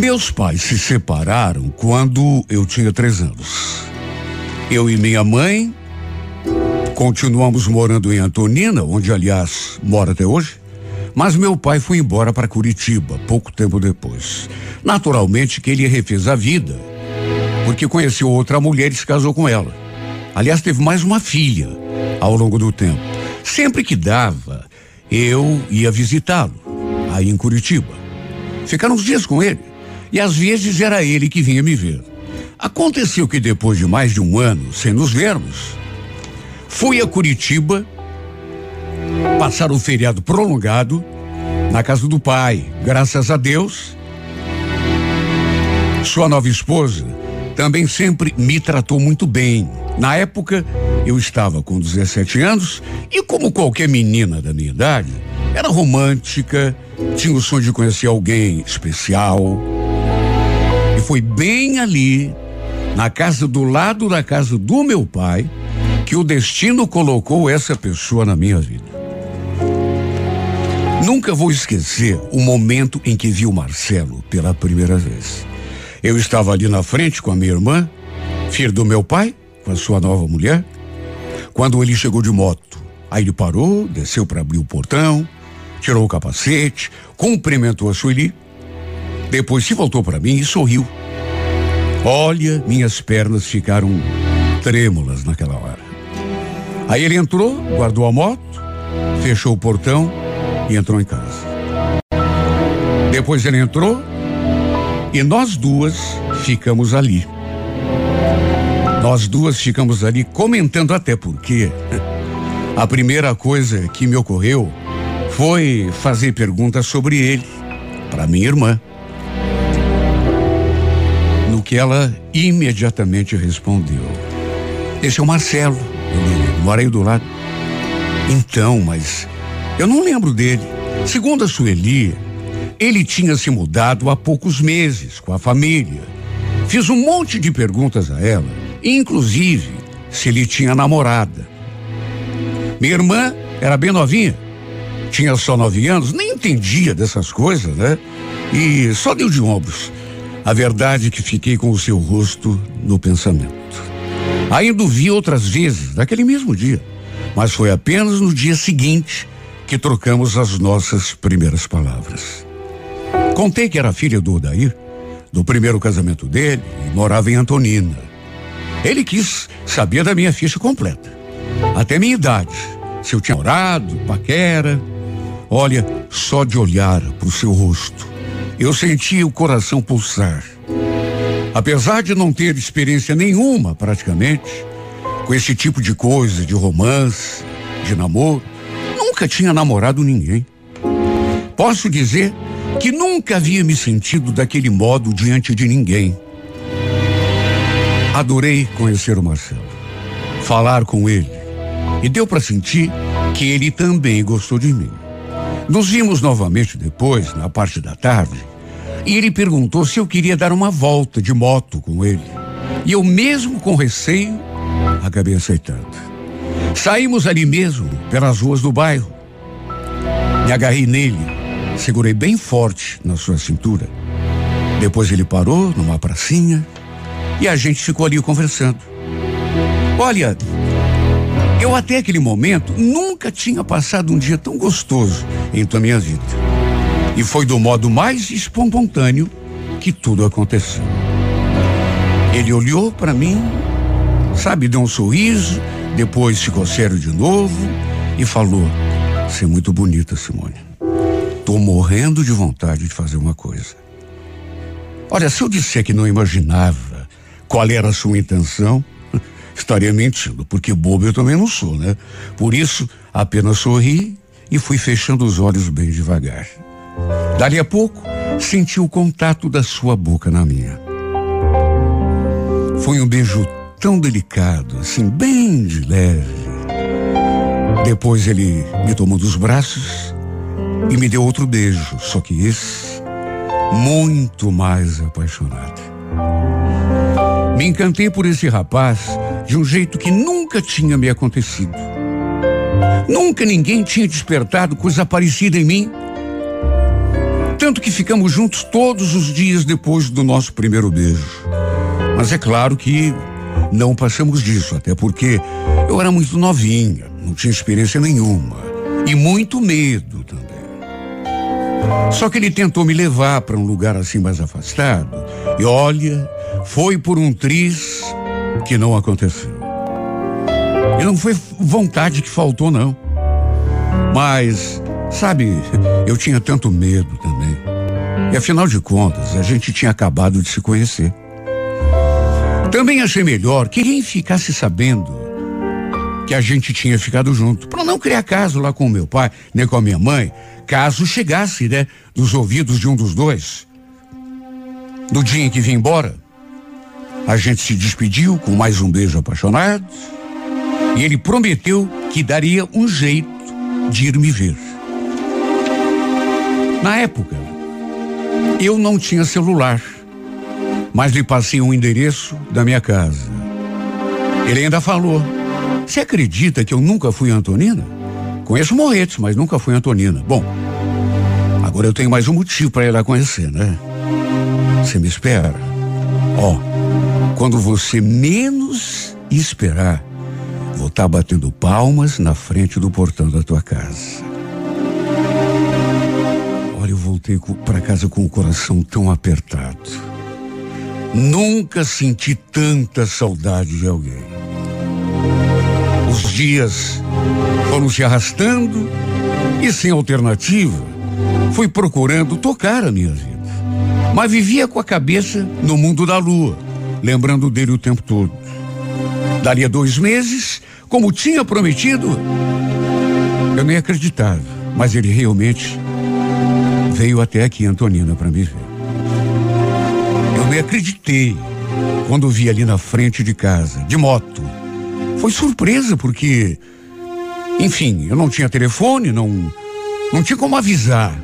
Meus pais se separaram quando eu tinha três anos. Eu e minha mãe continuamos morando em Antonina, onde aliás mora até hoje. Mas meu pai foi embora para Curitiba pouco tempo depois. Naturalmente que ele refez a vida, porque conheceu outra mulher e se casou com ela. Aliás, teve mais uma filha ao longo do tempo. Sempre que dava, eu ia visitá-lo, aí em Curitiba. Ficar uns dias com ele. E às vezes era ele que vinha me ver. Aconteceu que depois de mais de um ano sem nos vermos, fui a Curitiba passar um feriado prolongado na casa do pai. Graças a Deus, sua nova esposa também sempre me tratou muito bem. Na época, eu estava com 17 anos e, como qualquer menina da minha idade, era romântica, tinha o sonho de conhecer alguém especial. Foi bem ali, na casa do lado da casa do meu pai, que o destino colocou essa pessoa na minha vida. Nunca vou esquecer o momento em que vi o Marcelo pela primeira vez. Eu estava ali na frente com a minha irmã, filho do meu pai, com a sua nova mulher, quando ele chegou de moto. Aí ele parou, desceu para abrir o portão, tirou o capacete, cumprimentou a Sueli, depois se voltou para mim e sorriu. Olha, minhas pernas ficaram trêmulas naquela hora. Aí ele entrou, guardou a moto, fechou o portão e entrou em casa. Depois ele entrou e nós duas ficamos ali. Nós duas ficamos ali comentando até porque a primeira coisa que me ocorreu foi fazer perguntas sobre ele para minha irmã. Que ela imediatamente respondeu: Esse é o Marcelo, ele mora aí do lado. Então, mas eu não lembro dele. Segundo a Sueli, ele tinha se mudado há poucos meses com a família. Fiz um monte de perguntas a ela, inclusive se ele tinha namorada. Minha irmã era bem novinha, tinha só nove anos, nem entendia dessas coisas, né? E só deu de ombros. A verdade é que fiquei com o seu rosto no pensamento. Ainda o vi outras vezes, naquele mesmo dia, mas foi apenas no dia seguinte que trocamos as nossas primeiras palavras. Contei que era filha do Odair, do primeiro casamento dele, e morava em Antonina. Ele quis saber da minha ficha completa, até minha idade, se eu tinha orado, paquera. Olha, só de olhar para o seu rosto, eu sentia o coração pulsar. Apesar de não ter experiência nenhuma, praticamente, com esse tipo de coisa, de romance, de namoro, nunca tinha namorado ninguém. Posso dizer que nunca havia me sentido daquele modo diante de ninguém. Adorei conhecer o Marcelo, falar com ele, e deu para sentir que ele também gostou de mim. Nos vimos novamente depois, na parte da tarde, e ele perguntou se eu queria dar uma volta de moto com ele. E eu, mesmo com receio, acabei aceitando. Saímos ali mesmo, pelas ruas do bairro. Me agarrei nele, segurei bem forte na sua cintura. Depois ele parou numa pracinha e a gente ficou ali conversando. Olha, eu até aquele momento nunca tinha passado um dia tão gostoso em tua minha vida. E foi do modo mais espontâneo que tudo aconteceu. Ele olhou para mim, sabe, deu um sorriso, depois ficou sério de novo e falou: Você é muito bonita, Simone. Tô morrendo de vontade de fazer uma coisa. Olha, se eu disser que não imaginava qual era a sua intenção, estaria mentindo, porque bobo eu também não sou, né? Por isso, apenas sorri e fui fechando os olhos bem devagar. Dali a pouco, senti o contato da sua boca na minha. Foi um beijo tão delicado, assim, bem de leve. Depois ele me tomou dos braços e me deu outro beijo, só que esse muito mais apaixonado. Me encantei por esse rapaz de um jeito que nunca tinha me acontecido. Nunca ninguém tinha despertado coisa parecida em mim. Tanto que ficamos juntos todos os dias depois do nosso primeiro beijo. Mas é claro que não passamos disso, até porque eu era muito novinha, não tinha experiência nenhuma. E muito medo também. Só que ele tentou me levar para um lugar assim mais afastado. E olha, foi por um triz que não aconteceu. E não foi vontade que faltou, não. Mas, sabe, eu tinha tanto medo. E afinal de contas, a gente tinha acabado de se conhecer. Também achei melhor que quem ficasse sabendo que a gente tinha ficado junto, para não criar caso lá com o meu pai, nem com a minha mãe, caso chegasse, né, dos ouvidos de um dos dois. No dia em que vim embora, a gente se despediu com mais um beijo apaixonado e ele prometeu que daria um jeito de ir me ver. Na época, eu não tinha celular, mas lhe passei um endereço da minha casa. Ele ainda falou: Você acredita que eu nunca fui Antonina? Conheço Morretes, mas nunca fui Antonina. Bom, agora eu tenho mais um motivo para ir lá conhecer, né? Você me espera. Ó, oh, quando você menos esperar, vou estar tá batendo palmas na frente do portão da tua casa. Voltei para casa com o coração tão apertado. Nunca senti tanta saudade de alguém. Os dias foram se arrastando e sem alternativa, fui procurando tocar a minha vida. Mas vivia com a cabeça no mundo da lua, lembrando dele o tempo todo. Daria dois meses, como tinha prometido, eu nem acreditava, mas ele realmente veio até aqui, Antonina, para me ver. Eu nem acreditei quando vi ali na frente de casa, de moto. Foi surpresa, porque, enfim, eu não tinha telefone, não, não tinha como avisar.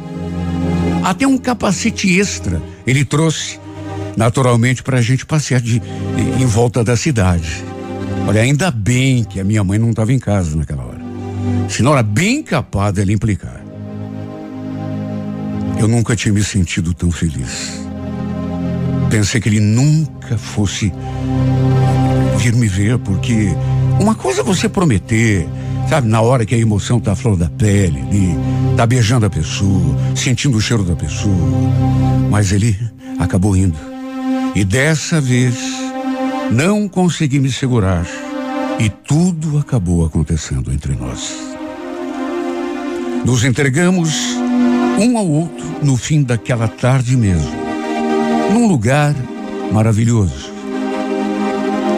Até um capacete extra ele trouxe, naturalmente, para a gente passear de, em volta da cidade. Olha, ainda bem que a minha mãe não estava em casa naquela hora. Senão era bem capaz dela implicar. Eu nunca tinha me sentido tão feliz. Pensei que ele nunca fosse vir me ver, porque uma coisa é você prometer, sabe, na hora que a emoção tá à flor da pele, ali, tá beijando a pessoa, sentindo o cheiro da pessoa. Mas ele acabou indo. E dessa vez não consegui me segurar e tudo acabou acontecendo entre nós. Nos entregamos um ao outro no fim daquela tarde mesmo, num lugar maravilhoso.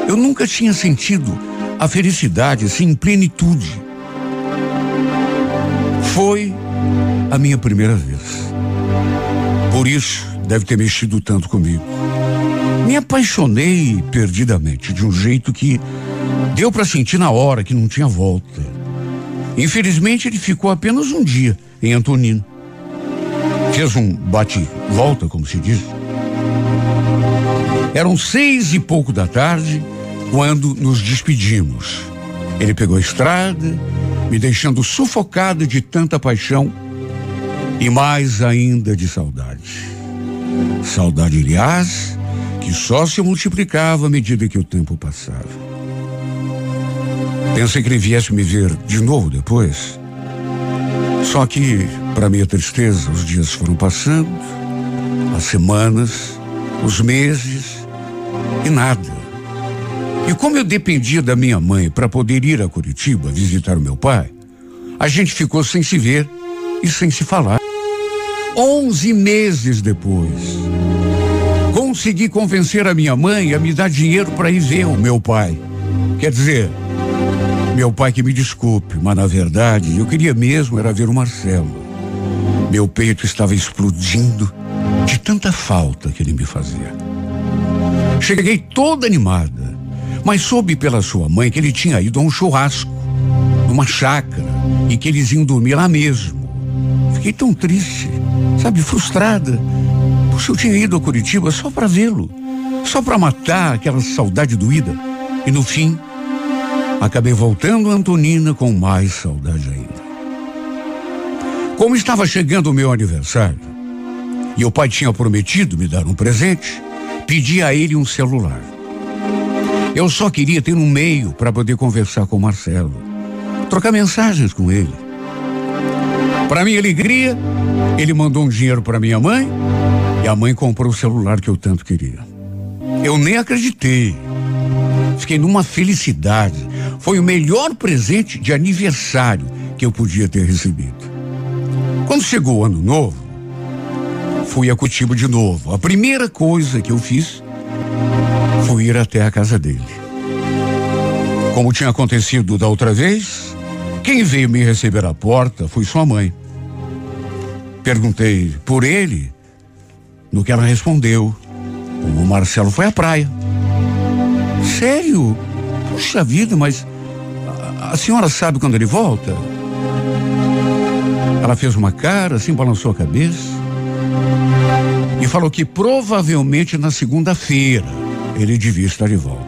Eu nunca tinha sentido a felicidade assim em plenitude. Foi a minha primeira vez. Por isso, deve ter mexido tanto comigo. Me apaixonei perdidamente, de um jeito que deu para sentir na hora que não tinha volta. Infelizmente, ele ficou apenas um dia em Antonino. Fez um bate-volta, como se diz. Eram seis e pouco da tarde quando nos despedimos. Ele pegou a estrada, me deixando sufocado de tanta paixão e mais ainda de saudade. Saudade, aliás, que só se multiplicava à medida que o tempo passava. Pensei que ele viesse me ver de novo depois. Só que, para minha tristeza, os dias foram passando, as semanas, os meses e nada. E como eu dependia da minha mãe para poder ir a Curitiba visitar o meu pai, a gente ficou sem se ver e sem se falar. Onze meses depois, consegui convencer a minha mãe a me dar dinheiro para ir ver o meu pai. Quer dizer, meu pai que me desculpe, mas na verdade eu queria mesmo era ver o Marcelo. Meu peito estava explodindo de tanta falta que ele me fazia. Cheguei toda animada, mas soube pela sua mãe que ele tinha ido a um churrasco, numa chácara, e que eles iam dormir lá mesmo. Fiquei tão triste, sabe, frustrada. Puxa, eu tinha ido a Curitiba só para vê-lo, só para matar aquela saudade doída. E no fim, acabei voltando a Antonina com mais saudade ainda. Como estava chegando o meu aniversário, e o pai tinha prometido me dar um presente, pedi a ele um celular. Eu só queria ter um meio para poder conversar com o Marcelo, trocar mensagens com ele. Para minha alegria, ele mandou um dinheiro para minha mãe e a mãe comprou o celular que eu tanto queria. Eu nem acreditei. Fiquei numa felicidade. Foi o melhor presente de aniversário que eu podia ter recebido. Quando chegou o ano novo, fui a Curitiba de novo. A primeira coisa que eu fiz foi ir até a casa dele. Como tinha acontecido da outra vez, quem veio me receber à porta foi sua mãe. Perguntei por ele, no que ela respondeu. O Marcelo foi à praia. Sério? Puxa vida, mas a, a senhora sabe quando ele volta? Ela fez uma cara, assim, balançou a cabeça e falou que provavelmente na segunda-feira ele devia estar de volta.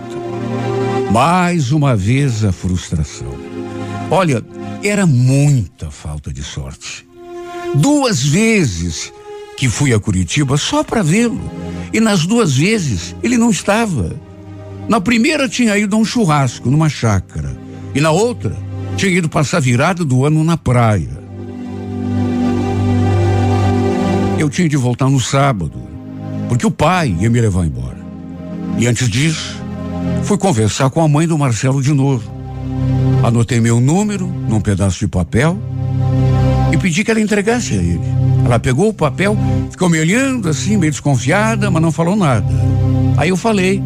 Mais uma vez a frustração. Olha, era muita falta de sorte. Duas vezes que fui a Curitiba só para vê-lo. E nas duas vezes ele não estava. Na primeira tinha ido a um churrasco numa chácara. E na outra tinha ido passar virada do ano na praia. Eu tinha de voltar no sábado, porque o pai ia me levar embora. E antes disso, fui conversar com a mãe do Marcelo de novo. Anotei meu número num pedaço de papel e pedi que ela entregasse a ele. Ela pegou o papel, ficou me olhando assim, meio desconfiada, mas não falou nada. Aí eu falei: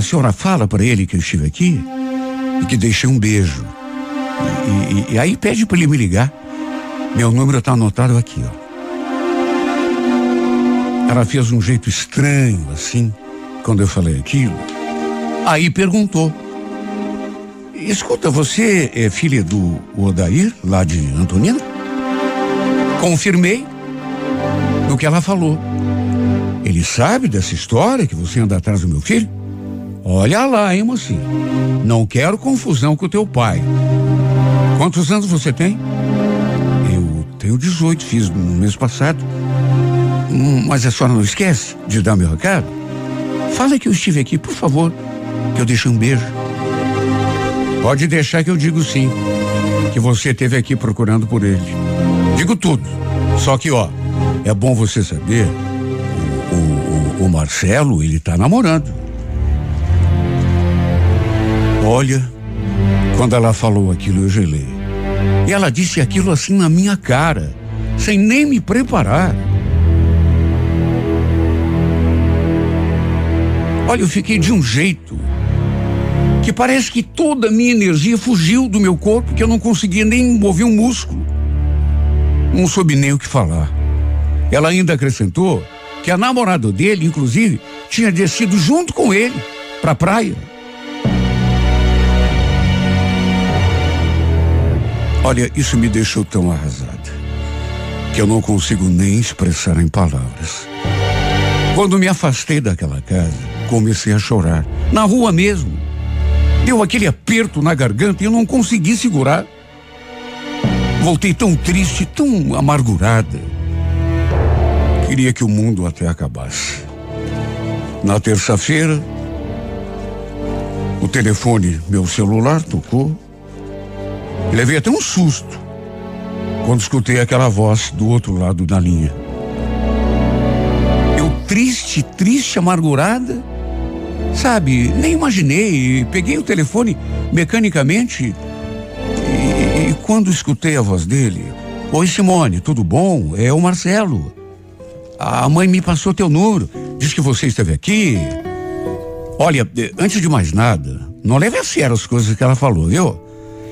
A senhora fala para ele que eu estive aqui e que deixei um beijo. E, e, e aí pede para ele me ligar. Meu número está anotado aqui, ó. Ela fez um jeito estranho, assim, quando eu falei aquilo. Aí perguntou: Escuta, você é filha do Odair, lá de Antonina? Confirmei no que ela falou. Ele sabe dessa história que você anda atrás do meu filho? Olha lá, hein, mocinha. Não quero confusão com o teu pai. Quantos anos você tem? Eu tenho 18, fiz no mês passado. Hum, Mas a senhora não esquece de dar meu recado? Fala que eu estive aqui, por favor, que eu deixei um beijo. Pode deixar que eu digo sim, que você esteve aqui procurando por ele. Digo tudo. Só que, ó, é bom você saber, o, o, o Marcelo, ele tá namorando. Olha, quando ela falou aquilo, eu gelei. E ela disse aquilo assim na minha cara, sem nem me preparar. Olha, eu fiquei de um jeito que parece que toda a minha energia fugiu do meu corpo, que eu não conseguia nem mover um músculo. Não soube nem o que falar. Ela ainda acrescentou que a namorada dele, inclusive, tinha descido junto com ele para a praia. Olha, isso me deixou tão arrasada que eu não consigo nem expressar em palavras. Quando me afastei daquela casa, comecei a chorar. Na rua mesmo. Deu aquele aperto na garganta e eu não consegui segurar. Voltei tão triste, tão amargurada. Queria que o mundo até acabasse. Na terça-feira, o telefone, meu celular, tocou. Levei até um susto quando escutei aquela voz do outro lado da linha. Eu triste, triste, amargurada, sabe? Nem imaginei. Peguei o telefone mecanicamente e, e quando escutei a voz dele, Oi Simone, tudo bom? É o Marcelo. A mãe me passou teu número, diz que você esteve aqui. Olha, eh, antes de mais nada, não leve a sério as coisas que ela falou, viu?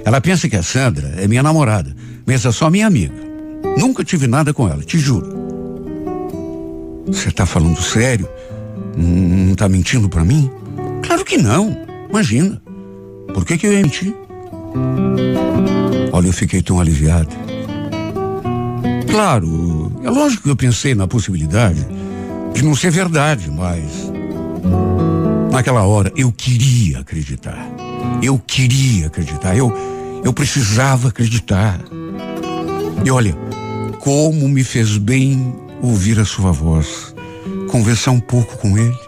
Ela pensa que a Sandra é minha namorada, mas é só minha amiga. Nunca tive nada com ela, te juro. Você tá falando sério? Não tá mentindo para mim? Claro que não. Imagina. Por que que eu ia mentir? Olha, eu fiquei tão aliviado. Claro, é lógico que eu pensei na possibilidade de não ser verdade, mas naquela hora eu queria acreditar. Eu queria acreditar. Eu eu precisava acreditar. E olha, como me fez bem ouvir a sua voz, conversar um pouco com ele.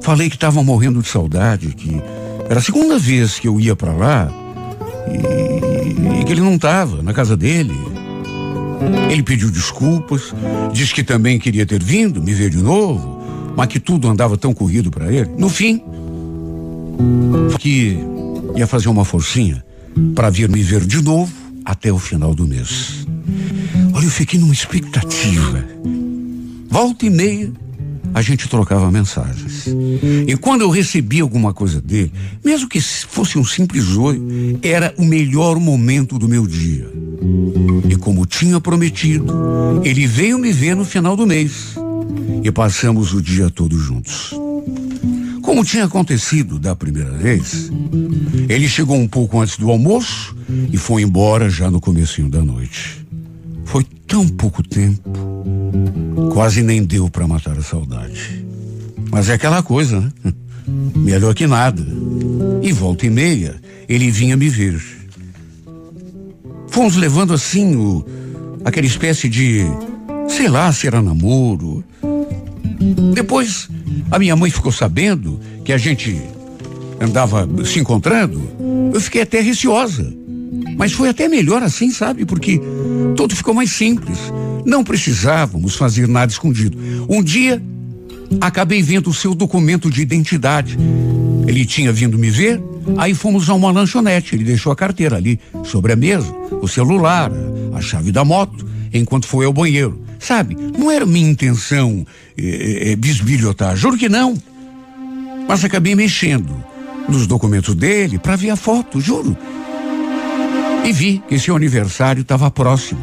Falei que estava morrendo de saudade, que era a segunda vez que eu ia para lá e, e que ele não estava na casa dele. Ele pediu desculpas, disse que também queria ter vindo me ver de novo, mas que tudo andava tão corrido para ele. No fim, que ia fazer uma forcinha para vir me ver de novo até o final do mês. Olha, eu fiquei numa expectativa. Volta e meia, a gente trocava mensagens. E quando eu recebia alguma coisa dele, mesmo que fosse um simples oi, era o melhor momento do meu dia. E como tinha prometido, ele veio me ver no final do mês. E passamos o dia todo juntos. Como tinha acontecido da primeira vez, ele chegou um pouco antes do almoço e foi embora já no comecinho da noite. Foi tão pouco tempo, quase nem deu para matar a saudade. Mas é aquela coisa, né? Melhor que nada. E volta e meia, ele vinha me ver. Fomos levando assim o, aquela espécie de, sei lá, se era namoro. Depois, a minha mãe ficou sabendo que a gente andava se encontrando. Eu fiquei até receosa. Mas foi até melhor assim, sabe? Porque tudo ficou mais simples. Não precisávamos fazer nada escondido. Um dia, acabei vendo o seu documento de identidade. Ele tinha vindo me ver, aí fomos a uma lanchonete. Ele deixou a carteira ali sobre a mesa, o celular, a chave da moto, enquanto foi ao banheiro. Sabe, não era minha intenção é, é, bisbilhotar, juro que não. Mas acabei mexendo nos documentos dele para ver a foto, juro. E vi que seu aniversário estava próximo.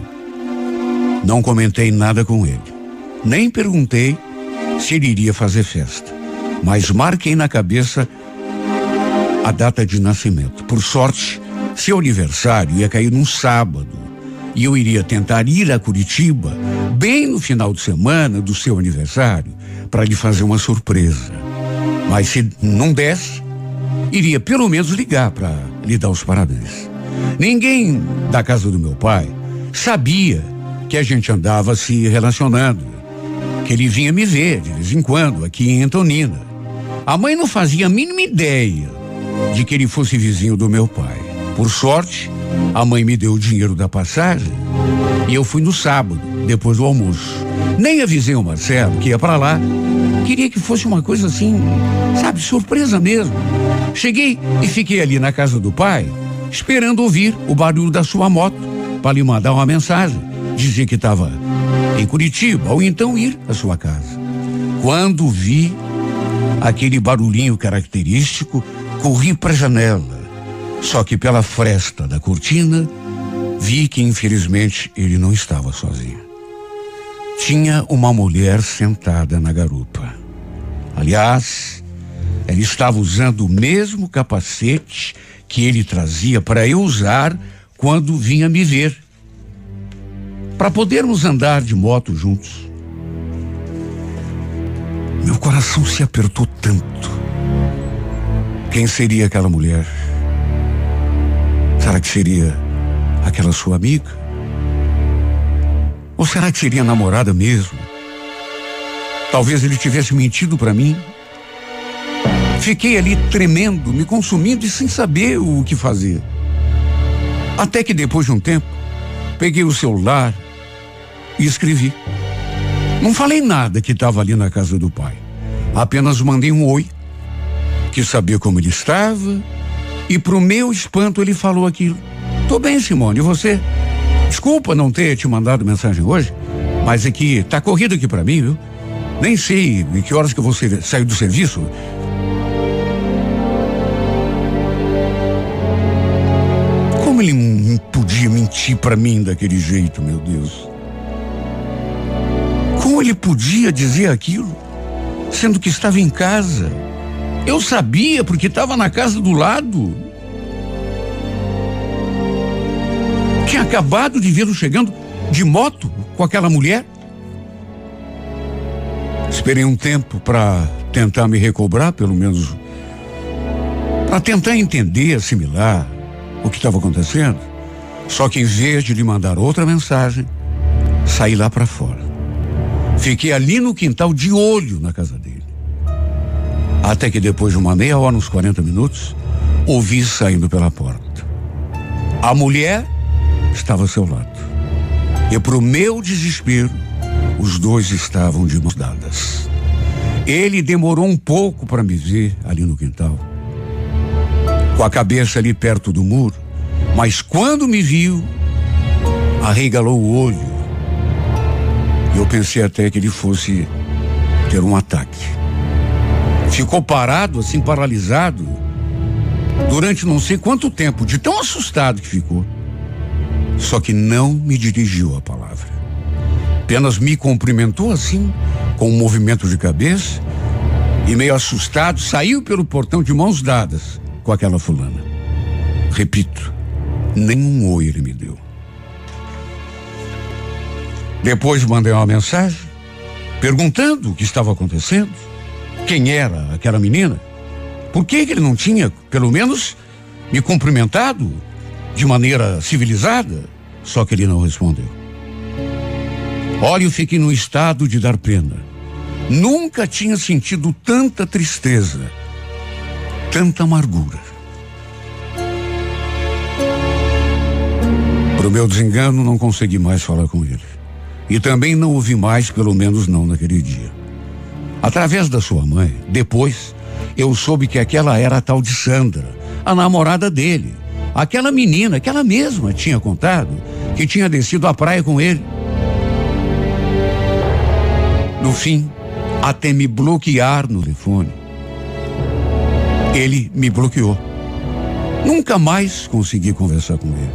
Não comentei nada com ele. Nem perguntei se ele iria fazer festa. Mas marquei na cabeça a data de nascimento. Por sorte, seu aniversário ia cair num sábado. E eu iria tentar ir a Curitiba bem no final de semana do seu aniversário para lhe fazer uma surpresa. Mas se não desse, iria pelo menos ligar para lhe dar os parabéns. Ninguém da casa do meu pai sabia que a gente andava se relacionando, que ele vinha me ver de vez em quando aqui em Antonina. A mãe não fazia a mínima ideia de que ele fosse vizinho do meu pai. Por sorte, a mãe me deu o dinheiro da passagem e eu fui no sábado, depois do almoço. Nem avisei o Marcelo que ia para lá. Queria que fosse uma coisa assim, sabe, surpresa mesmo. Cheguei e fiquei ali na casa do pai esperando ouvir o barulho da sua moto para lhe mandar uma mensagem, dizer que estava em Curitiba ou então ir à sua casa. Quando vi aquele barulhinho característico, corri para a janela. Só que pela fresta da cortina, vi que infelizmente ele não estava sozinho. Tinha uma mulher sentada na garupa. Aliás, ela estava usando o mesmo capacete que ele trazia para eu usar quando vinha me ver. Para podermos andar de moto juntos. Meu coração se apertou tanto. Quem seria aquela mulher? Será que seria aquela sua amiga? Ou será que seria namorada mesmo? Talvez ele tivesse mentido para mim Fiquei ali tremendo, me consumindo e sem saber o que fazer. Até que depois de um tempo, peguei o celular e escrevi. Não falei nada que estava ali na casa do pai. Apenas mandei um oi, que sabia como ele estava, e para o meu espanto, ele falou aquilo. Tô bem, Simone, e você? Desculpa não ter te mandado mensagem hoje, mas é que tá corrido aqui para mim, viu? Nem sei em que horas que você saiu do serviço. Como ele podia mentir para mim daquele jeito, meu Deus? Como ele podia dizer aquilo, sendo que estava em casa? Eu sabia porque estava na casa do lado. Tinha acabado de vê-lo chegando de moto com aquela mulher. Esperei um tempo para tentar me recobrar, pelo menos para tentar entender, assimilar o que estava acontecendo. Só que em vez de lhe mandar outra mensagem, saí lá para fora. Fiquei ali no quintal de olho na casa dele. Até que depois de uma meia hora, uns 40 minutos, ouvi saindo pela porta. A mulher estava ao seu lado. E para o meu desespero, os dois estavam de mãos dadas. Ele demorou um pouco para me ver ali no quintal, com a cabeça ali perto do muro, mas quando me viu, arregalou o olho. Eu pensei até que ele fosse ter um ataque. Ficou parado, assim, paralisado, durante não sei quanto tempo, de tão assustado que ficou. Só que não me dirigiu a palavra. Apenas me cumprimentou assim, com um movimento de cabeça, e meio assustado, saiu pelo portão de mãos dadas com aquela fulana. Repito, nenhum oi ele me deu. Depois mandei uma mensagem perguntando o que estava acontecendo, quem era aquela menina, por que, que ele não tinha, pelo menos, me cumprimentado de maneira civilizada, só que ele não respondeu. Olha, eu fiquei no estado de dar pena. Nunca tinha sentido tanta tristeza, tanta amargura. Pro meu desengano, não consegui mais falar com ele. E também não ouvi mais, pelo menos não naquele dia. Através da sua mãe, depois, eu soube que aquela era a tal de Sandra, a namorada dele. Aquela menina que ela mesma tinha contado que tinha descido à praia com ele. No fim, até me bloquear no telefone. Ele me bloqueou. Nunca mais consegui conversar com ele.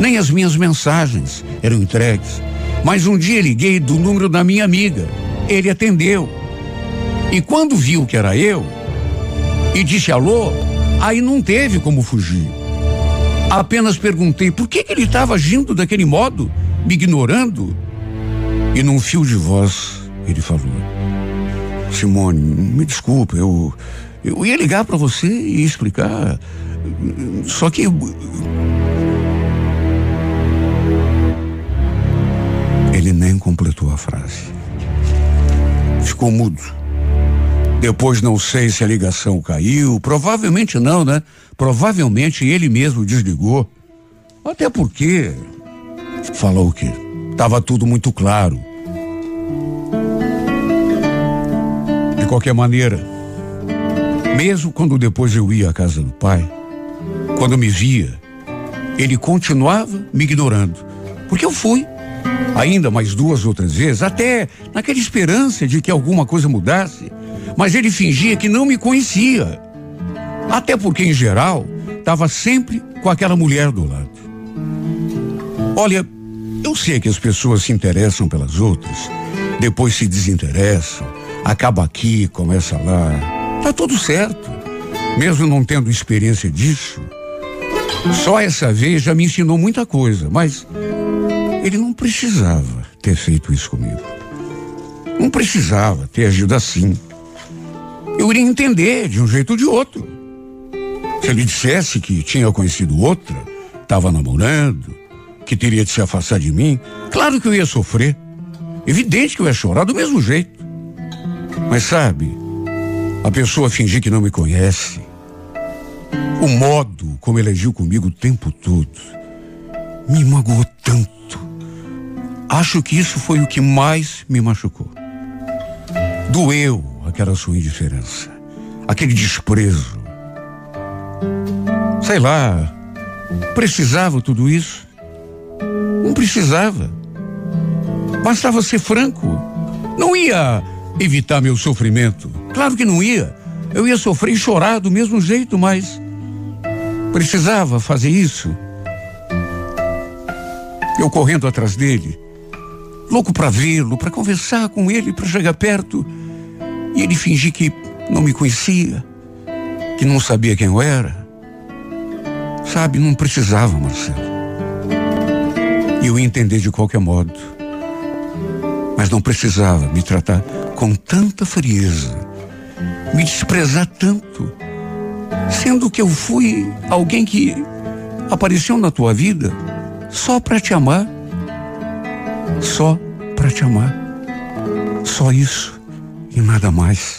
Nem as minhas mensagens eram entregues. Mas um dia liguei do número da minha amiga. Ele atendeu. E quando viu que era eu e disse alô, aí não teve como fugir. Apenas perguntei por que, que ele estava agindo daquele modo, me ignorando. E num fio de voz, ele falou: Simone, me desculpa, eu, eu ia ligar para você e explicar. Só que. Ele nem completou a frase. Ficou mudo. Depois não sei se a ligação caiu, provavelmente não, né? Provavelmente ele mesmo desligou. Até porque falou o quê? Tava tudo muito claro. De qualquer maneira, mesmo quando depois eu ia à casa do pai, quando me via, ele continuava me ignorando. Porque eu fui ainda mais duas outras vezes, até naquela esperança de que alguma coisa mudasse mas ele fingia que não me conhecia. Até porque, em geral, estava sempre com aquela mulher do lado. Olha, eu sei que as pessoas se interessam pelas outras, depois se desinteressam, acaba aqui, começa lá. Tá tudo certo. Mesmo não tendo experiência disso, só essa vez já me ensinou muita coisa, mas ele não precisava ter feito isso comigo. Não precisava ter agido assim eu iria entender de um jeito ou de outro. Se ele dissesse que tinha conhecido outra, estava namorando, que teria de se afastar de mim, claro que eu ia sofrer. Evidente que eu ia chorar do mesmo jeito. Mas sabe, a pessoa fingir que não me conhece, o modo como ele agiu comigo o tempo todo, me magoou tanto. Acho que isso foi o que mais me machucou. Doeu aquela sua indiferença, aquele desprezo. Sei lá, precisava tudo isso? Não precisava. Bastava ser franco. Não ia evitar meu sofrimento. Claro que não ia. Eu ia sofrer e chorar do mesmo jeito, mas precisava fazer isso. Eu correndo atrás dele, louco para vê-lo, para conversar com ele, para chegar perto. E ele fingir que não me conhecia, que não sabia quem eu era. Sabe, não precisava, Marcelo. E eu ia entender de qualquer modo. Mas não precisava me tratar com tanta frieza, me desprezar tanto, sendo que eu fui alguém que apareceu na tua vida só para te amar. Só para te amar. Só isso e nada mais.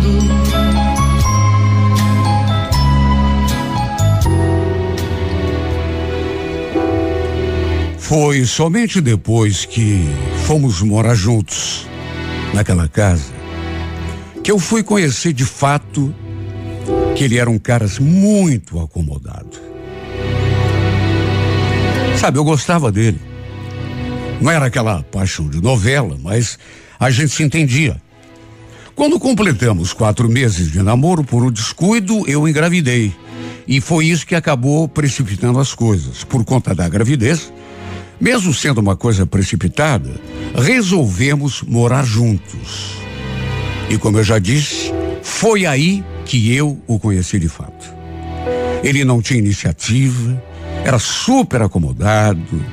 Foi somente depois que fomos morar juntos naquela casa que eu fui conhecer de fato que ele era um cara muito acomodado. Sabe, eu gostava dele. Não era aquela paixão de novela, mas a gente se entendia. Quando completamos quatro meses de namoro, por um descuido, eu engravidei. E foi isso que acabou precipitando as coisas. Por conta da gravidez, mesmo sendo uma coisa precipitada, resolvemos morar juntos. E como eu já disse, foi aí que eu o conheci de fato. Ele não tinha iniciativa, era super acomodado.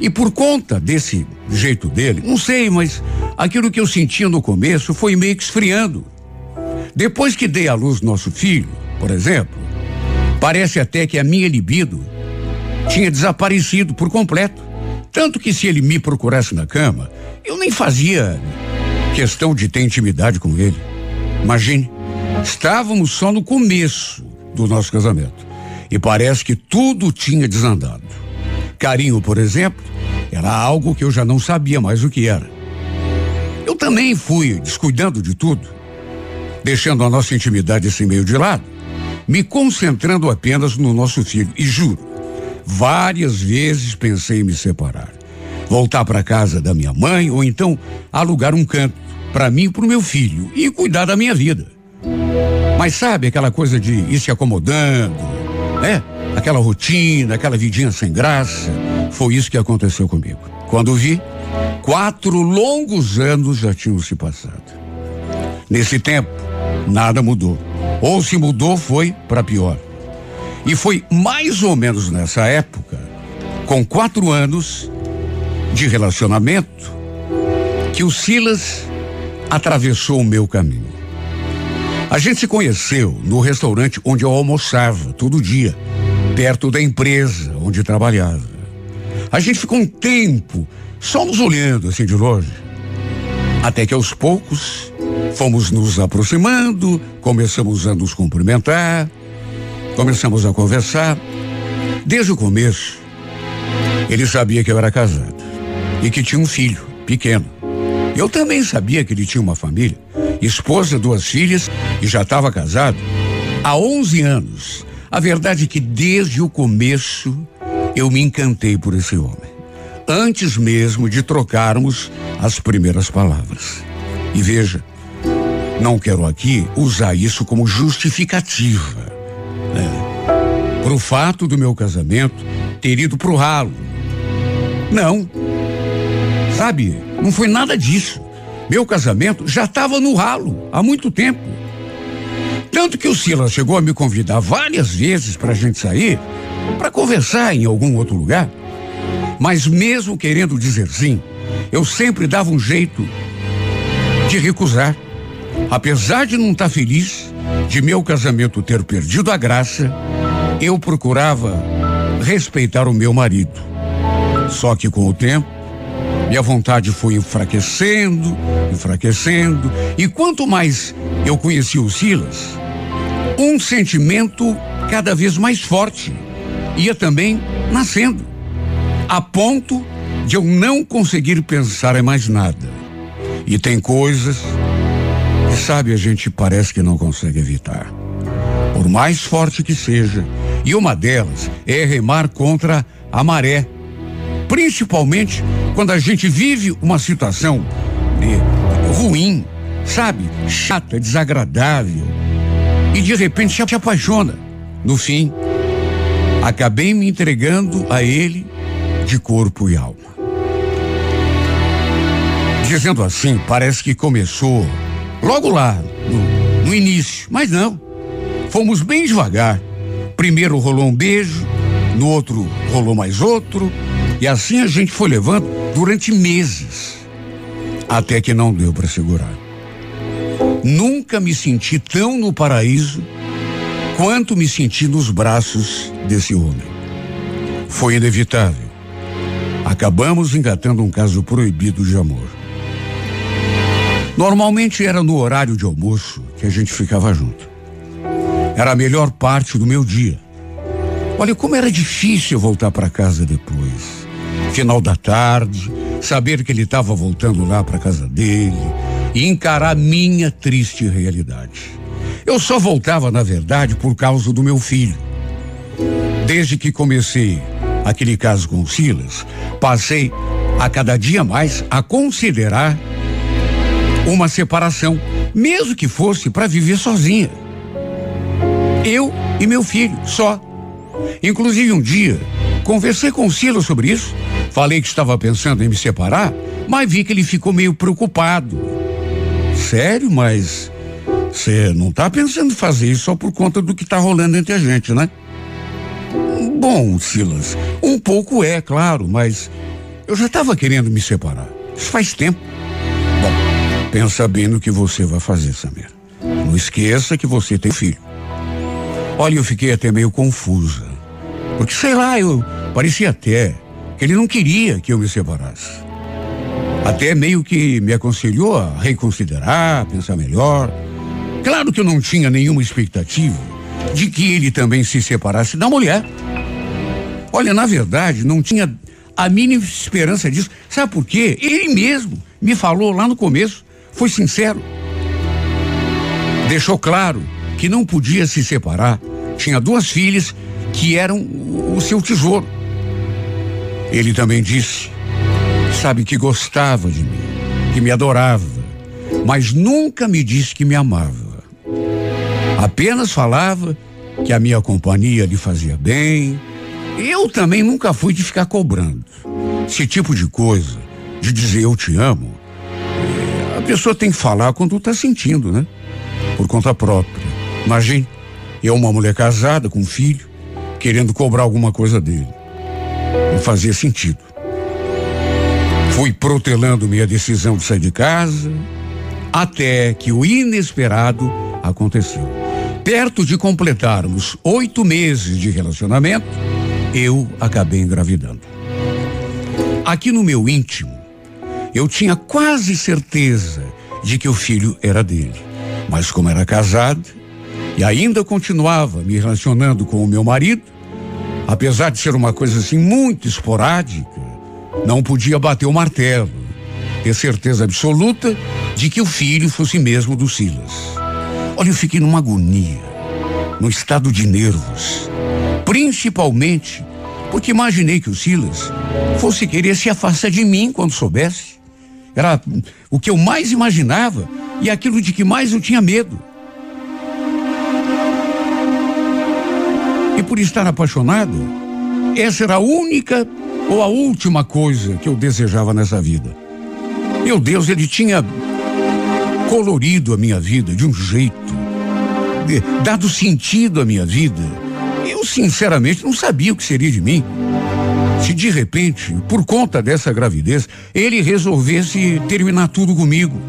E por conta desse jeito dele, não sei, mas aquilo que eu sentia no começo foi meio que esfriando. Depois que dei à luz nosso filho, por exemplo, parece até que a minha libido tinha desaparecido por completo. Tanto que se ele me procurasse na cama, eu nem fazia questão de ter intimidade com ele. Imagine, estávamos só no começo do nosso casamento. E parece que tudo tinha desandado. Carinho, por exemplo, era algo que eu já não sabia mais o que era. Eu também fui descuidando de tudo, deixando a nossa intimidade assim meio de lado, me concentrando apenas no nosso filho. E juro, várias vezes pensei em me separar, voltar para casa da minha mãe ou então alugar um canto para mim e para o meu filho e cuidar da minha vida. Mas sabe aquela coisa de ir se acomodando, né? Aquela rotina, aquela vidinha sem graça. Foi isso que aconteceu comigo. Quando vi, quatro longos anos já tinham se passado. Nesse tempo, nada mudou. Ou se mudou, foi para pior. E foi mais ou menos nessa época, com quatro anos de relacionamento, que o Silas atravessou o meu caminho. A gente se conheceu no restaurante onde eu almoçava todo dia, perto da empresa onde trabalhava. A gente ficou um tempo só nos olhando assim de longe. Até que aos poucos fomos nos aproximando, começamos a nos cumprimentar, começamos a conversar. Desde o começo, ele sabia que eu era casado e que tinha um filho pequeno. Eu também sabia que ele tinha uma família, esposa, duas filhas e já estava casado há 11 anos. A verdade é que desde o começo eu me encantei por esse homem. Antes mesmo de trocarmos as primeiras palavras. E veja, não quero aqui usar isso como justificativa. Né? Para o fato do meu casamento ter ido pro ralo. Não. Sabe, não foi nada disso. Meu casamento já estava no ralo há muito tempo. Tanto que o Silas chegou a me convidar várias vezes para a gente sair, para conversar em algum outro lugar. Mas mesmo querendo dizer sim, eu sempre dava um jeito de recusar. Apesar de não estar tá feliz de meu casamento ter perdido a graça, eu procurava respeitar o meu marido. Só que com o tempo, minha vontade foi enfraquecendo, enfraquecendo, e quanto mais eu conheci o Silas, um sentimento cada vez mais forte ia também nascendo, a ponto de eu não conseguir pensar em mais nada. E tem coisas que, sabe, a gente parece que não consegue evitar. Por mais forte que seja, e uma delas é remar contra a maré. Principalmente quando a gente vive uma situação ruim, sabe? Chata, desagradável. E de repente se apaixona. No fim, acabei me entregando a ele de corpo e alma. Dizendo assim, parece que começou logo lá, no, no início, mas não. Fomos bem devagar. Primeiro rolou um beijo, no outro rolou mais outro, e assim a gente foi levando durante meses, até que não deu para segurar. Nunca me senti tão no paraíso quanto me senti nos braços desse homem. Foi inevitável. Acabamos engatando um caso proibido de amor. Normalmente era no horário de almoço que a gente ficava junto. Era a melhor parte do meu dia. Olha como era difícil voltar para casa depois. Final da tarde, saber que ele estava voltando lá para casa dele e encarar minha triste realidade. Eu só voltava, na verdade, por causa do meu filho. Desde que comecei aquele caso com Silas, passei a cada dia mais a considerar uma separação, mesmo que fosse para viver sozinha. Eu e meu filho, só. Inclusive um dia, conversei com o Silas sobre isso. Falei que estava pensando em me separar, mas vi que ele ficou meio preocupado. Sério, mas você não está pensando em fazer isso só por conta do que está rolando entre a gente, né? Bom, Silas, um pouco é, claro, mas eu já estava querendo me separar. Isso faz tempo. Bom, pensa bem no que você vai fazer, Samir. Não esqueça que você tem filho. Olha, eu fiquei até meio confusa. Porque, sei lá, eu parecia até que ele não queria que eu me separasse. Até meio que me aconselhou a reconsiderar, pensar melhor. Claro que eu não tinha nenhuma expectativa de que ele também se separasse da mulher. Olha, na verdade, não tinha a mínima esperança disso. Sabe por quê? Ele mesmo me falou lá no começo, foi sincero. Deixou claro que não podia se separar. Tinha duas filhas que eram o seu tesouro. Ele também disse, sabe, que gostava de mim, que me adorava, mas nunca me disse que me amava. Apenas falava que a minha companhia lhe fazia bem. Eu também nunca fui de ficar cobrando. Esse tipo de coisa, de dizer eu te amo, eh, a pessoa tem que falar quando está sentindo, né? Por conta própria. Imagine, eu, uma mulher casada com um filho, querendo cobrar alguma coisa dele. Não fazia sentido. Fui protelando minha decisão de sair de casa, até que o inesperado aconteceu. Perto de completarmos oito meses de relacionamento, eu acabei engravidando. Aqui no meu íntimo, eu tinha quase certeza de que o filho era dele. Mas como era casado e ainda continuava me relacionando com o meu marido, apesar de ser uma coisa assim muito esporádica, não podia bater o martelo, ter certeza absoluta de que o filho fosse mesmo do Silas. Olha, eu fiquei numa agonia, num estado de nervos, principalmente porque imaginei que o Silas fosse querer se afastar de mim quando soubesse. Era o que eu mais imaginava e aquilo de que mais eu tinha medo. Por estar apaixonado, essa era a única ou a última coisa que eu desejava nessa vida. Meu Deus, ele tinha colorido a minha vida de um jeito, de, dado sentido à minha vida. Eu, sinceramente, não sabia o que seria de mim. Se de repente, por conta dessa gravidez, ele resolvesse terminar tudo comigo.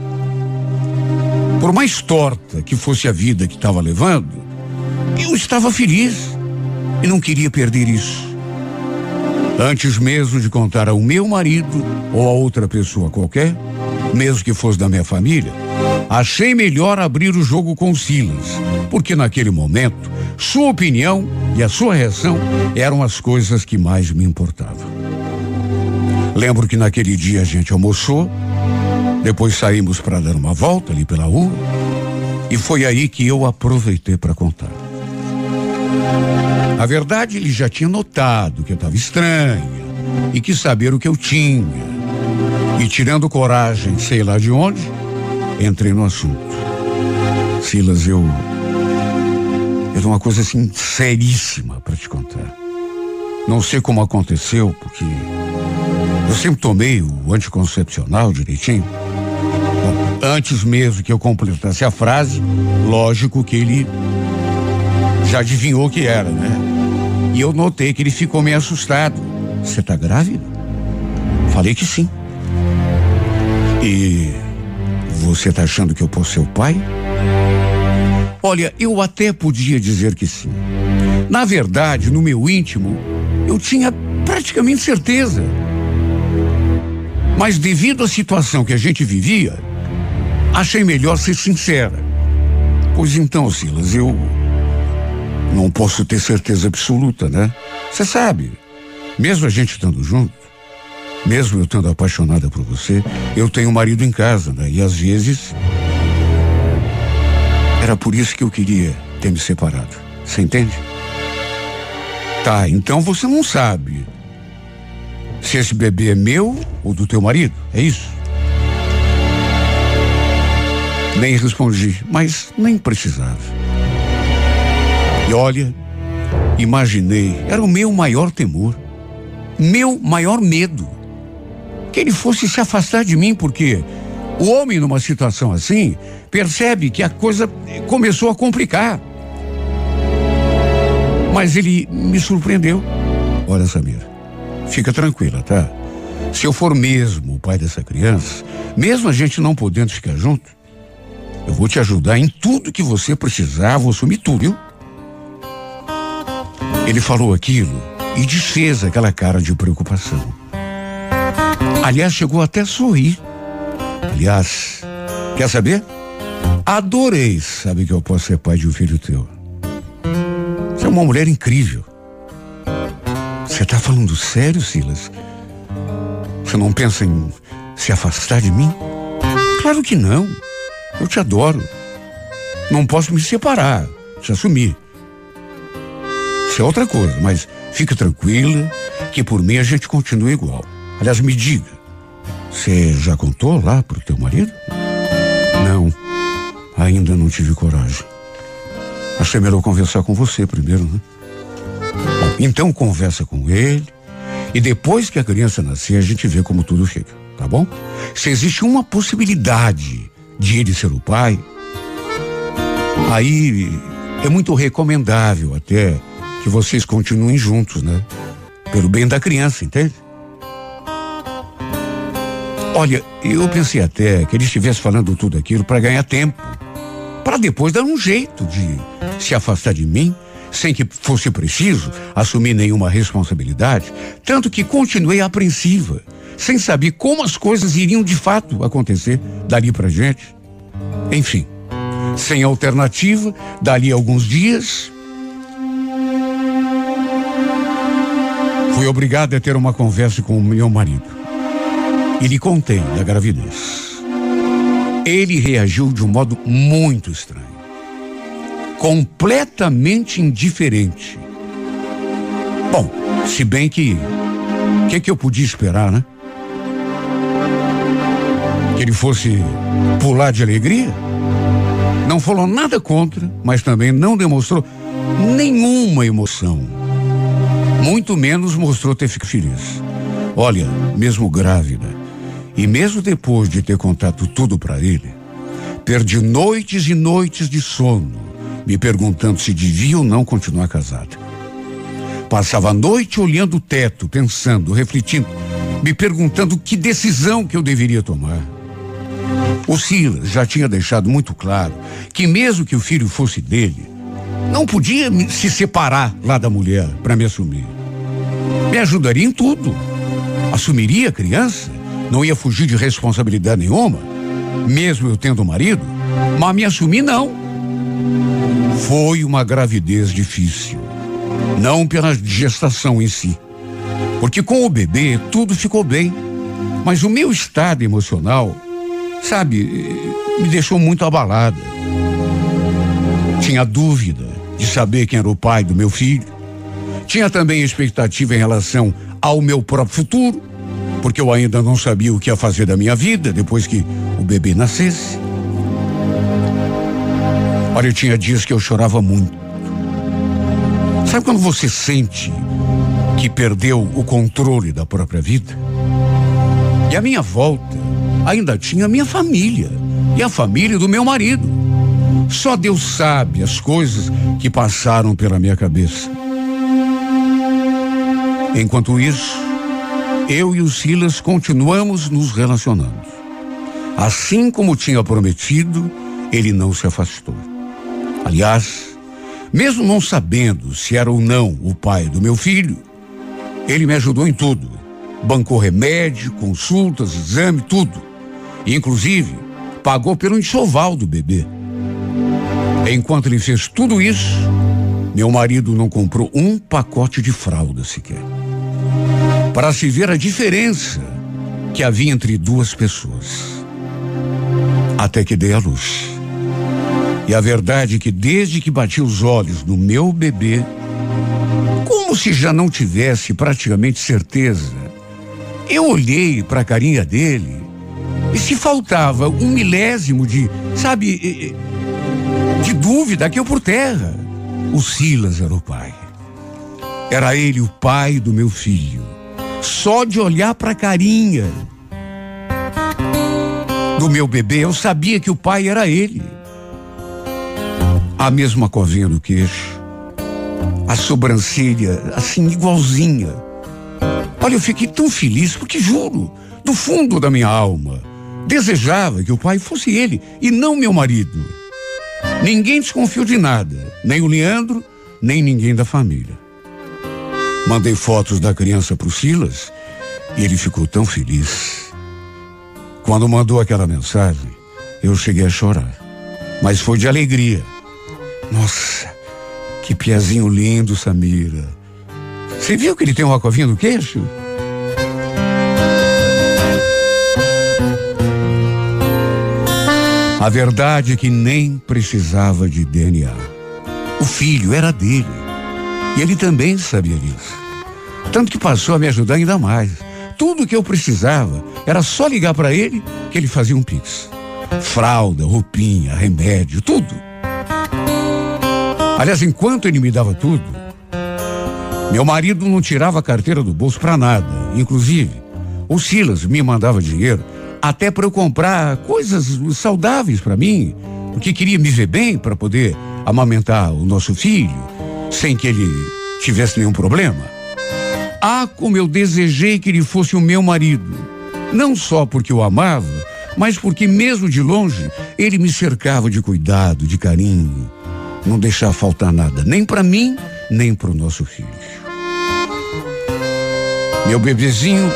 Por mais torta que fosse a vida que estava levando, eu estava feliz e não queria perder isso. Antes mesmo de contar ao meu marido ou a outra pessoa qualquer, mesmo que fosse da minha família, achei melhor abrir o jogo com Silas, porque naquele momento, sua opinião e a sua reação eram as coisas que mais me importavam. Lembro que naquele dia a gente almoçou, depois saímos para dar uma volta ali pela rua, e foi aí que eu aproveitei para contar. A verdade, ele já tinha notado que eu estava estranha e quis saber o que eu tinha. E tirando coragem, sei lá de onde, entrei no assunto. Silas, eu. Eu tenho uma coisa assim seríssima para te contar. Não sei como aconteceu, porque eu sempre tomei o anticoncepcional direitinho. Bom, antes mesmo que eu completasse a frase, lógico que ele já adivinhou que era, né? E eu notei que ele ficou meio assustado. Você tá grávida? Falei que sim. E você tá achando que eu posso ser o pai? Olha, eu até podia dizer que sim. Na verdade, no meu íntimo, eu tinha praticamente certeza. Mas devido à situação que a gente vivia, achei melhor ser sincera. Pois então, Silas, eu não posso ter certeza absoluta, né? Você sabe, mesmo a gente estando junto, mesmo eu estando apaixonada por você, eu tenho um marido em casa, né? E às vezes era por isso que eu queria ter me separado. Você entende? Tá, então você não sabe se esse bebê é meu ou do teu marido, é isso? Nem respondi, mas nem precisava. Olha, imaginei, era o meu maior temor, meu maior medo, que ele fosse se afastar de mim, porque o homem numa situação assim percebe que a coisa começou a complicar. Mas ele me surpreendeu. Olha, Samir, fica tranquila, tá? Se eu for mesmo o pai dessa criança, mesmo a gente não podendo ficar junto, eu vou te ajudar em tudo que você precisar, vou assumir tudo, viu? Ele falou aquilo e desfez aquela cara de preocupação. Aliás, chegou até a sorrir. Aliás, quer saber? Adorei saber que eu posso ser pai de um filho teu. Você é uma mulher incrível. Você está falando sério, Silas? Você não pensa em se afastar de mim? Claro que não. Eu te adoro. Não posso me separar, te assumir. Isso é outra coisa, mas fica tranquila que por mim a gente continua igual. Aliás, me diga, você já contou lá pro teu marido? Não, ainda não tive coragem. Achei melhor conversar com você primeiro, né? Bom, então conversa com ele e depois que a criança nascer a gente vê como tudo fica, tá bom? Se existe uma possibilidade de ele ser o pai, aí é muito recomendável até que vocês continuem juntos, né? Pelo bem da criança, entende? Olha, eu pensei até que ele estivesse falando tudo aquilo para ganhar tempo, para depois dar um jeito de se afastar de mim, sem que fosse preciso assumir nenhuma responsabilidade, tanto que continuei apreensiva, sem saber como as coisas iriam de fato acontecer dali para gente. Enfim, sem alternativa, dali alguns dias, fui obrigado a ter uma conversa com o meu marido e lhe contei da gravidez. Ele reagiu de um modo muito estranho, completamente indiferente. Bom, se bem que o que, que eu podia esperar, né? Que ele fosse pular de alegria? Não falou nada contra, mas também não demonstrou nenhuma emoção. Muito menos mostrou ter ficado feliz. Olha, mesmo grávida, e mesmo depois de ter contado tudo para ele, perdi noites e noites de sono, me perguntando se devia ou não continuar casada. Passava a noite olhando o teto, pensando, refletindo, me perguntando que decisão que eu deveria tomar. O Silas já tinha deixado muito claro que mesmo que o filho fosse dele, não podia se separar lá da mulher para me assumir. Me ajudaria em tudo. Assumiria a criança não ia fugir de responsabilidade nenhuma, mesmo eu tendo marido, mas me assumi não. Foi uma gravidez difícil, não pela gestação em si, porque com o bebê tudo ficou bem, mas o meu estado emocional, sabe, me deixou muito abalada. Tinha dúvida de saber quem era o pai do meu filho, tinha também expectativa em relação ao meu próprio futuro porque eu ainda não sabia o que ia fazer da minha vida depois que o bebê nascesse. Olha, tinha dias que eu chorava muito. Sabe quando você sente que perdeu o controle da própria vida? E a minha volta ainda tinha a minha família e a família do meu marido. Só Deus sabe as coisas que passaram pela minha cabeça. Enquanto isso, eu e o Silas continuamos nos relacionando. Assim como tinha prometido, ele não se afastou. Aliás, mesmo não sabendo se era ou não o pai do meu filho, ele me ajudou em tudo. Bancou remédio, consultas, exame, tudo. E, inclusive, pagou pelo enxoval do bebê. Enquanto ele fez tudo isso, meu marido não comprou um pacote de fralda sequer para se ver a diferença que havia entre duas pessoas. Até que dei a luz. E a verdade é que desde que bati os olhos no meu bebê, como se já não tivesse praticamente certeza, eu olhei para a carinha dele e se faltava um milésimo de, sabe, de dúvida, eu por terra. o Silas era o pai. Era ele o pai do meu filho. Só de olhar para a carinha do meu bebê, eu sabia que o pai era ele. A mesma covinha no queixo, a sobrancelha assim igualzinha. Olha, eu fiquei tão feliz porque juro, do fundo da minha alma, desejava que o pai fosse ele e não meu marido. Ninguém desconfiou de nada, nem o Leandro, nem ninguém da família. Mandei fotos da criança para o Silas e ele ficou tão feliz. Quando mandou aquela mensagem, eu cheguei a chorar, mas foi de alegria. Nossa, que piazinho lindo, Samira. Você viu que ele tem uma covinha no queixo? A verdade é que nem precisava de DNA. O filho era dele. E ele também sabia disso. Tanto que passou a me ajudar ainda mais. Tudo que eu precisava era só ligar para ele que ele fazia um pix. Fralda, roupinha, remédio, tudo. Aliás, enquanto ele me dava tudo, meu marido não tirava a carteira do bolso para nada. Inclusive, o Silas me mandava dinheiro até para eu comprar coisas saudáveis para mim, porque queria me ver bem para poder amamentar o nosso filho, sem que ele tivesse nenhum problema. Ah, como eu desejei que ele fosse o meu marido. Não só porque eu amava, mas porque mesmo de longe ele me cercava de cuidado, de carinho, não deixava faltar nada, nem para mim, nem para o nosso filho. Meu bebezinho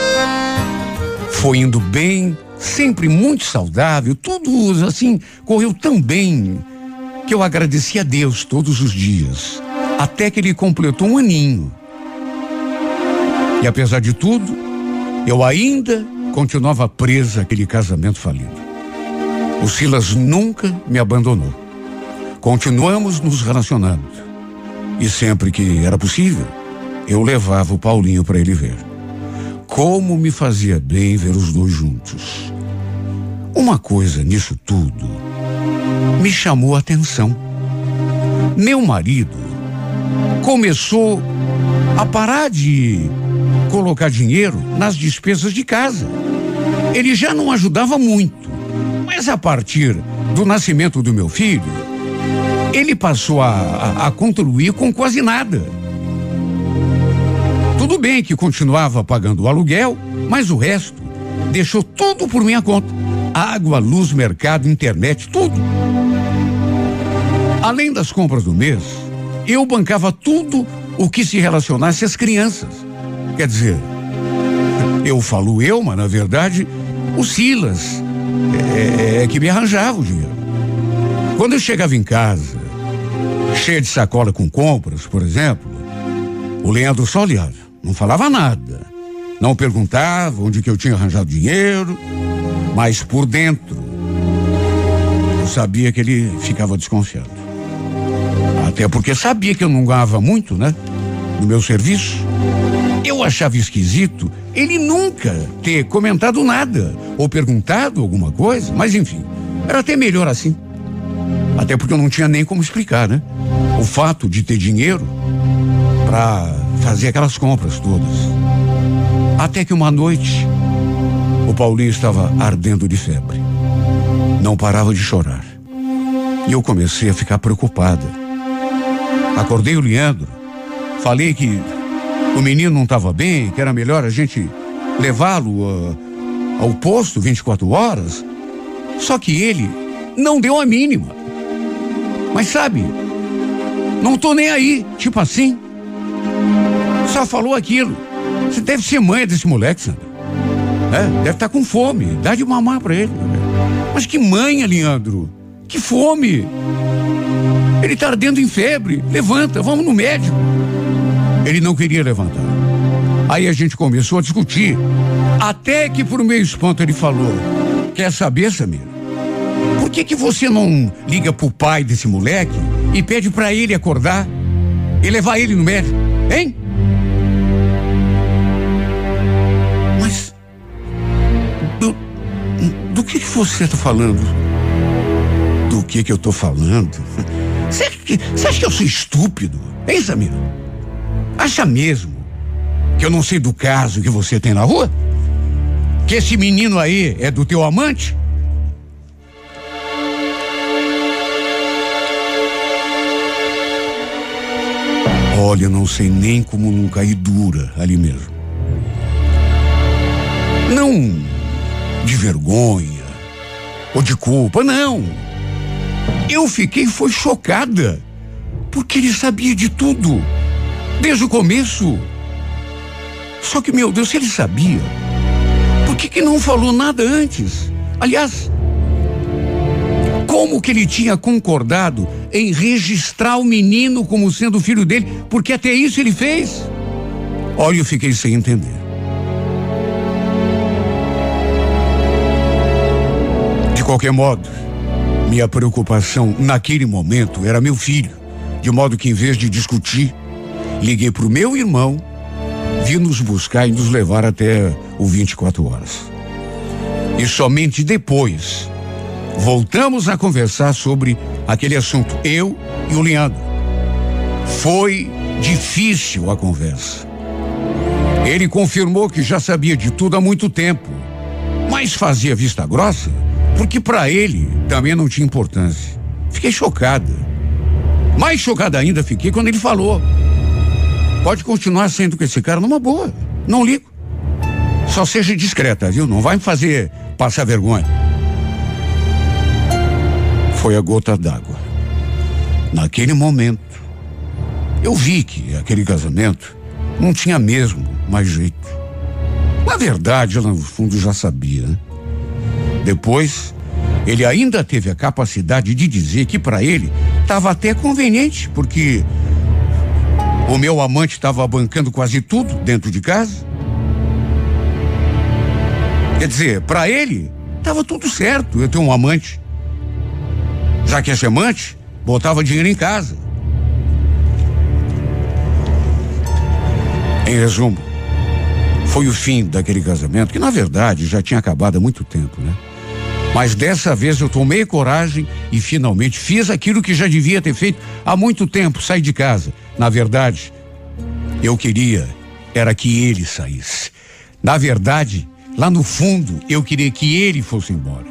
foi indo bem, sempre muito saudável, tudo assim correu tão bem que eu agradeci a Deus todos os dias, até que ele completou um aninho. E apesar de tudo, eu ainda continuava presa àquele casamento falido. O Silas nunca me abandonou. Continuamos nos relacionando. E sempre que era possível, eu levava o Paulinho para ele ver. Como me fazia bem ver os dois juntos. Uma coisa nisso tudo me chamou a atenção. Meu marido começou a parar de colocar dinheiro nas despesas de casa. Ele já não ajudava muito, mas a partir do nascimento do meu filho, ele passou a, a, a contribuir com quase nada. Tudo bem que continuava pagando o aluguel, mas o resto deixou tudo por minha conta. Água, luz, mercado, internet, tudo. Além das compras do mês, eu bancava tudo o que se relacionasse às crianças. Quer dizer, eu falo eu, mas na verdade o Silas é, é que me arranjava o dinheiro. Quando eu chegava em casa, cheia de sacola com compras, por exemplo, o Leandro só olhava, não falava nada. Não perguntava onde que eu tinha arranjado dinheiro, mas por dentro eu sabia que ele ficava desconfiado. Até porque sabia que eu não ganhava muito, né? No meu serviço. Eu achava esquisito ele nunca ter comentado nada ou perguntado alguma coisa, mas enfim, era até melhor assim. Até porque eu não tinha nem como explicar, né? O fato de ter dinheiro para fazer aquelas compras todas. Até que uma noite, o Paulinho estava ardendo de febre. Não parava de chorar. E eu comecei a ficar preocupada. Acordei o Leandro, falei que o menino não estava bem, que era melhor a gente levá-lo uh, ao posto 24 horas. Só que ele não deu a mínima. Mas sabe, não tô nem aí, tipo assim. Só falou aquilo. Você deve ser mãe desse moleque, Sandra. É, deve estar tá com fome. Dá de mamar pra ele. Mas que mãe, Leandro? Que fome! Ele tá ardendo em febre. Levanta, vamos no médico. Ele não queria levantar. Aí a gente começou a discutir. Até que por meio espanto ele falou: Quer saber, Samir? Por que que você não liga pro pai desse moleque e pede para ele acordar e levar ele no médico? Hein? Mas do, do que que você está falando? Do que que eu tô falando? Você acha que eu sou estúpido? Hein, Samir? Acha mesmo que eu não sei do caso que você tem na rua? Que esse menino aí é do teu amante? Olha, eu não sei nem como não cair dura ali mesmo. Não de vergonha ou de culpa, não. Eu fiquei foi chocada porque ele sabia de tudo desde o começo. Só que, meu Deus, se ele sabia, por que, que não falou nada antes? Aliás, como que ele tinha concordado em registrar o menino como sendo filho dele? Porque até isso ele fez. Olha, eu fiquei sem entender. De qualquer modo, minha preocupação naquele momento era meu filho, de modo que em vez de discutir, liguei para o meu irmão, vi nos buscar e nos levar até o 24 horas. E somente depois voltamos a conversar sobre aquele assunto, eu e o Leandro. Foi difícil a conversa. Ele confirmou que já sabia de tudo há muito tempo, mas fazia vista grossa porque para ele também não tinha importância. Fiquei chocada. Mais chocada ainda fiquei quando ele falou. Pode continuar sendo com esse cara numa boa. Não ligo. Só seja discreta, viu? Não vai me fazer passar vergonha. Foi a gota d'água. Naquele momento, eu vi que aquele casamento não tinha mesmo mais jeito. Na verdade, ela no fundo já sabia, né? Depois, ele ainda teve a capacidade de dizer que para ele estava até conveniente, porque o meu amante estava bancando quase tudo dentro de casa. Quer dizer, para ele estava tudo certo eu ter um amante. Já que esse amante botava dinheiro em casa. Em resumo, foi o fim daquele casamento, que na verdade já tinha acabado há muito tempo, né? Mas dessa vez eu tomei coragem e finalmente fiz aquilo que já devia ter feito há muito tempo, sair de casa. Na verdade, eu queria era que ele saísse. Na verdade, lá no fundo, eu queria que ele fosse embora.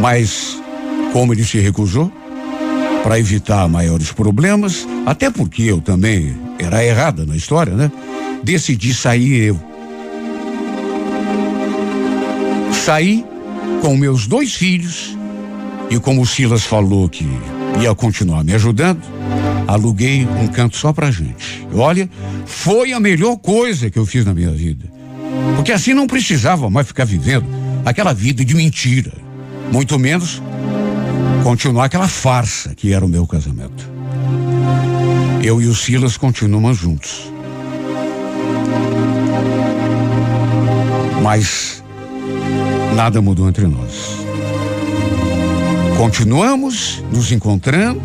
Mas, como ele se recusou, para evitar maiores problemas, até porque eu também era errada na história, né? Decidi sair eu. Saí com meus dois filhos e como o Silas falou que ia continuar me ajudando, aluguei um canto só pra gente. Olha, foi a melhor coisa que eu fiz na minha vida. Porque assim não precisava mais ficar vivendo aquela vida de mentira. Muito menos continuar aquela farsa que era o meu casamento. Eu e o Silas continuamos juntos. Mas nada mudou entre nós. Continuamos nos encontrando,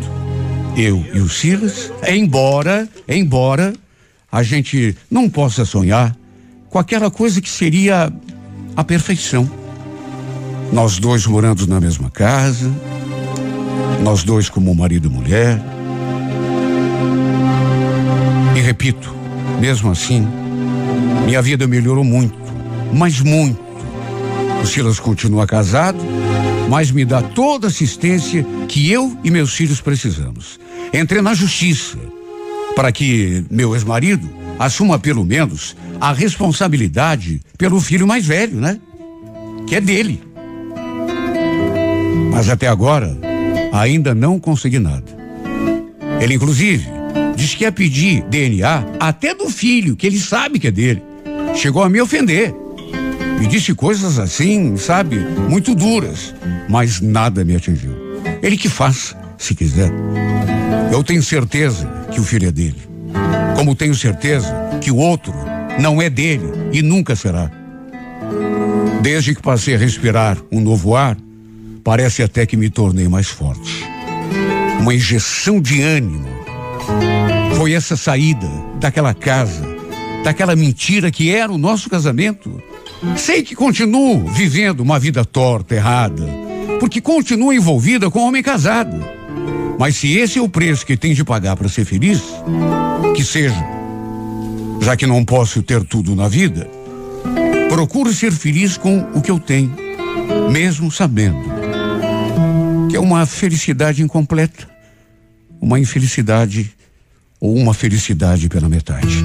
eu e o Silas, embora, embora a gente não possa sonhar com aquela coisa que seria a perfeição. Nós dois morando na mesma casa, nós dois como marido e mulher. E repito, mesmo assim, minha vida melhorou muito, mas muito. O Silas continua casado, mas me dá toda a assistência que eu e meus filhos precisamos. Entrei na justiça para que meu ex-marido assuma pelo menos a responsabilidade pelo filho mais velho, né? Que é dele. Mas até agora ainda não consegui nada. Ele inclusive disse que ia pedir DNA até do filho, que ele sabe que é dele. Chegou a me ofender. Me disse coisas assim, sabe, muito duras, mas nada me atingiu. Ele que faça, se quiser. Eu tenho certeza que o filho é dele. Como tenho certeza que o outro não é dele e nunca será. Desde que passei a respirar um novo ar, parece até que me tornei mais forte. Uma injeção de ânimo. Foi essa saída daquela casa, daquela mentira que era o nosso casamento. Sei que continuo vivendo uma vida torta, errada, porque continua envolvida com um homem casado. Mas se esse é o preço que tem de pagar para ser feliz, que seja. Já que não posso ter tudo na vida, procuro ser feliz com o que eu tenho, mesmo sabendo que é uma felicidade incompleta, uma infelicidade ou uma felicidade pela metade.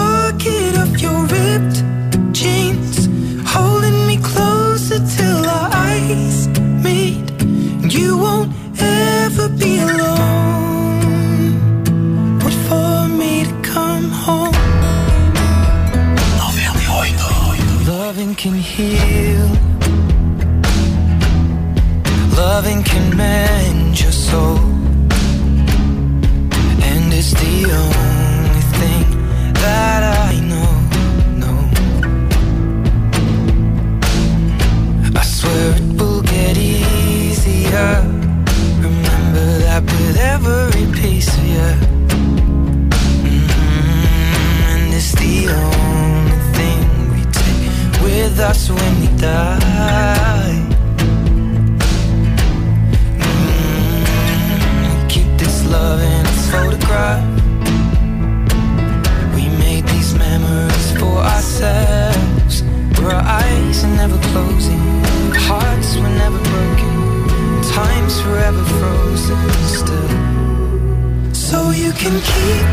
can heal. Loving can mend Mm, keep this love in its photograph. We made these memories for ourselves. Our eyes are never closing, hearts were never broken, time's forever frozen still. So you can keep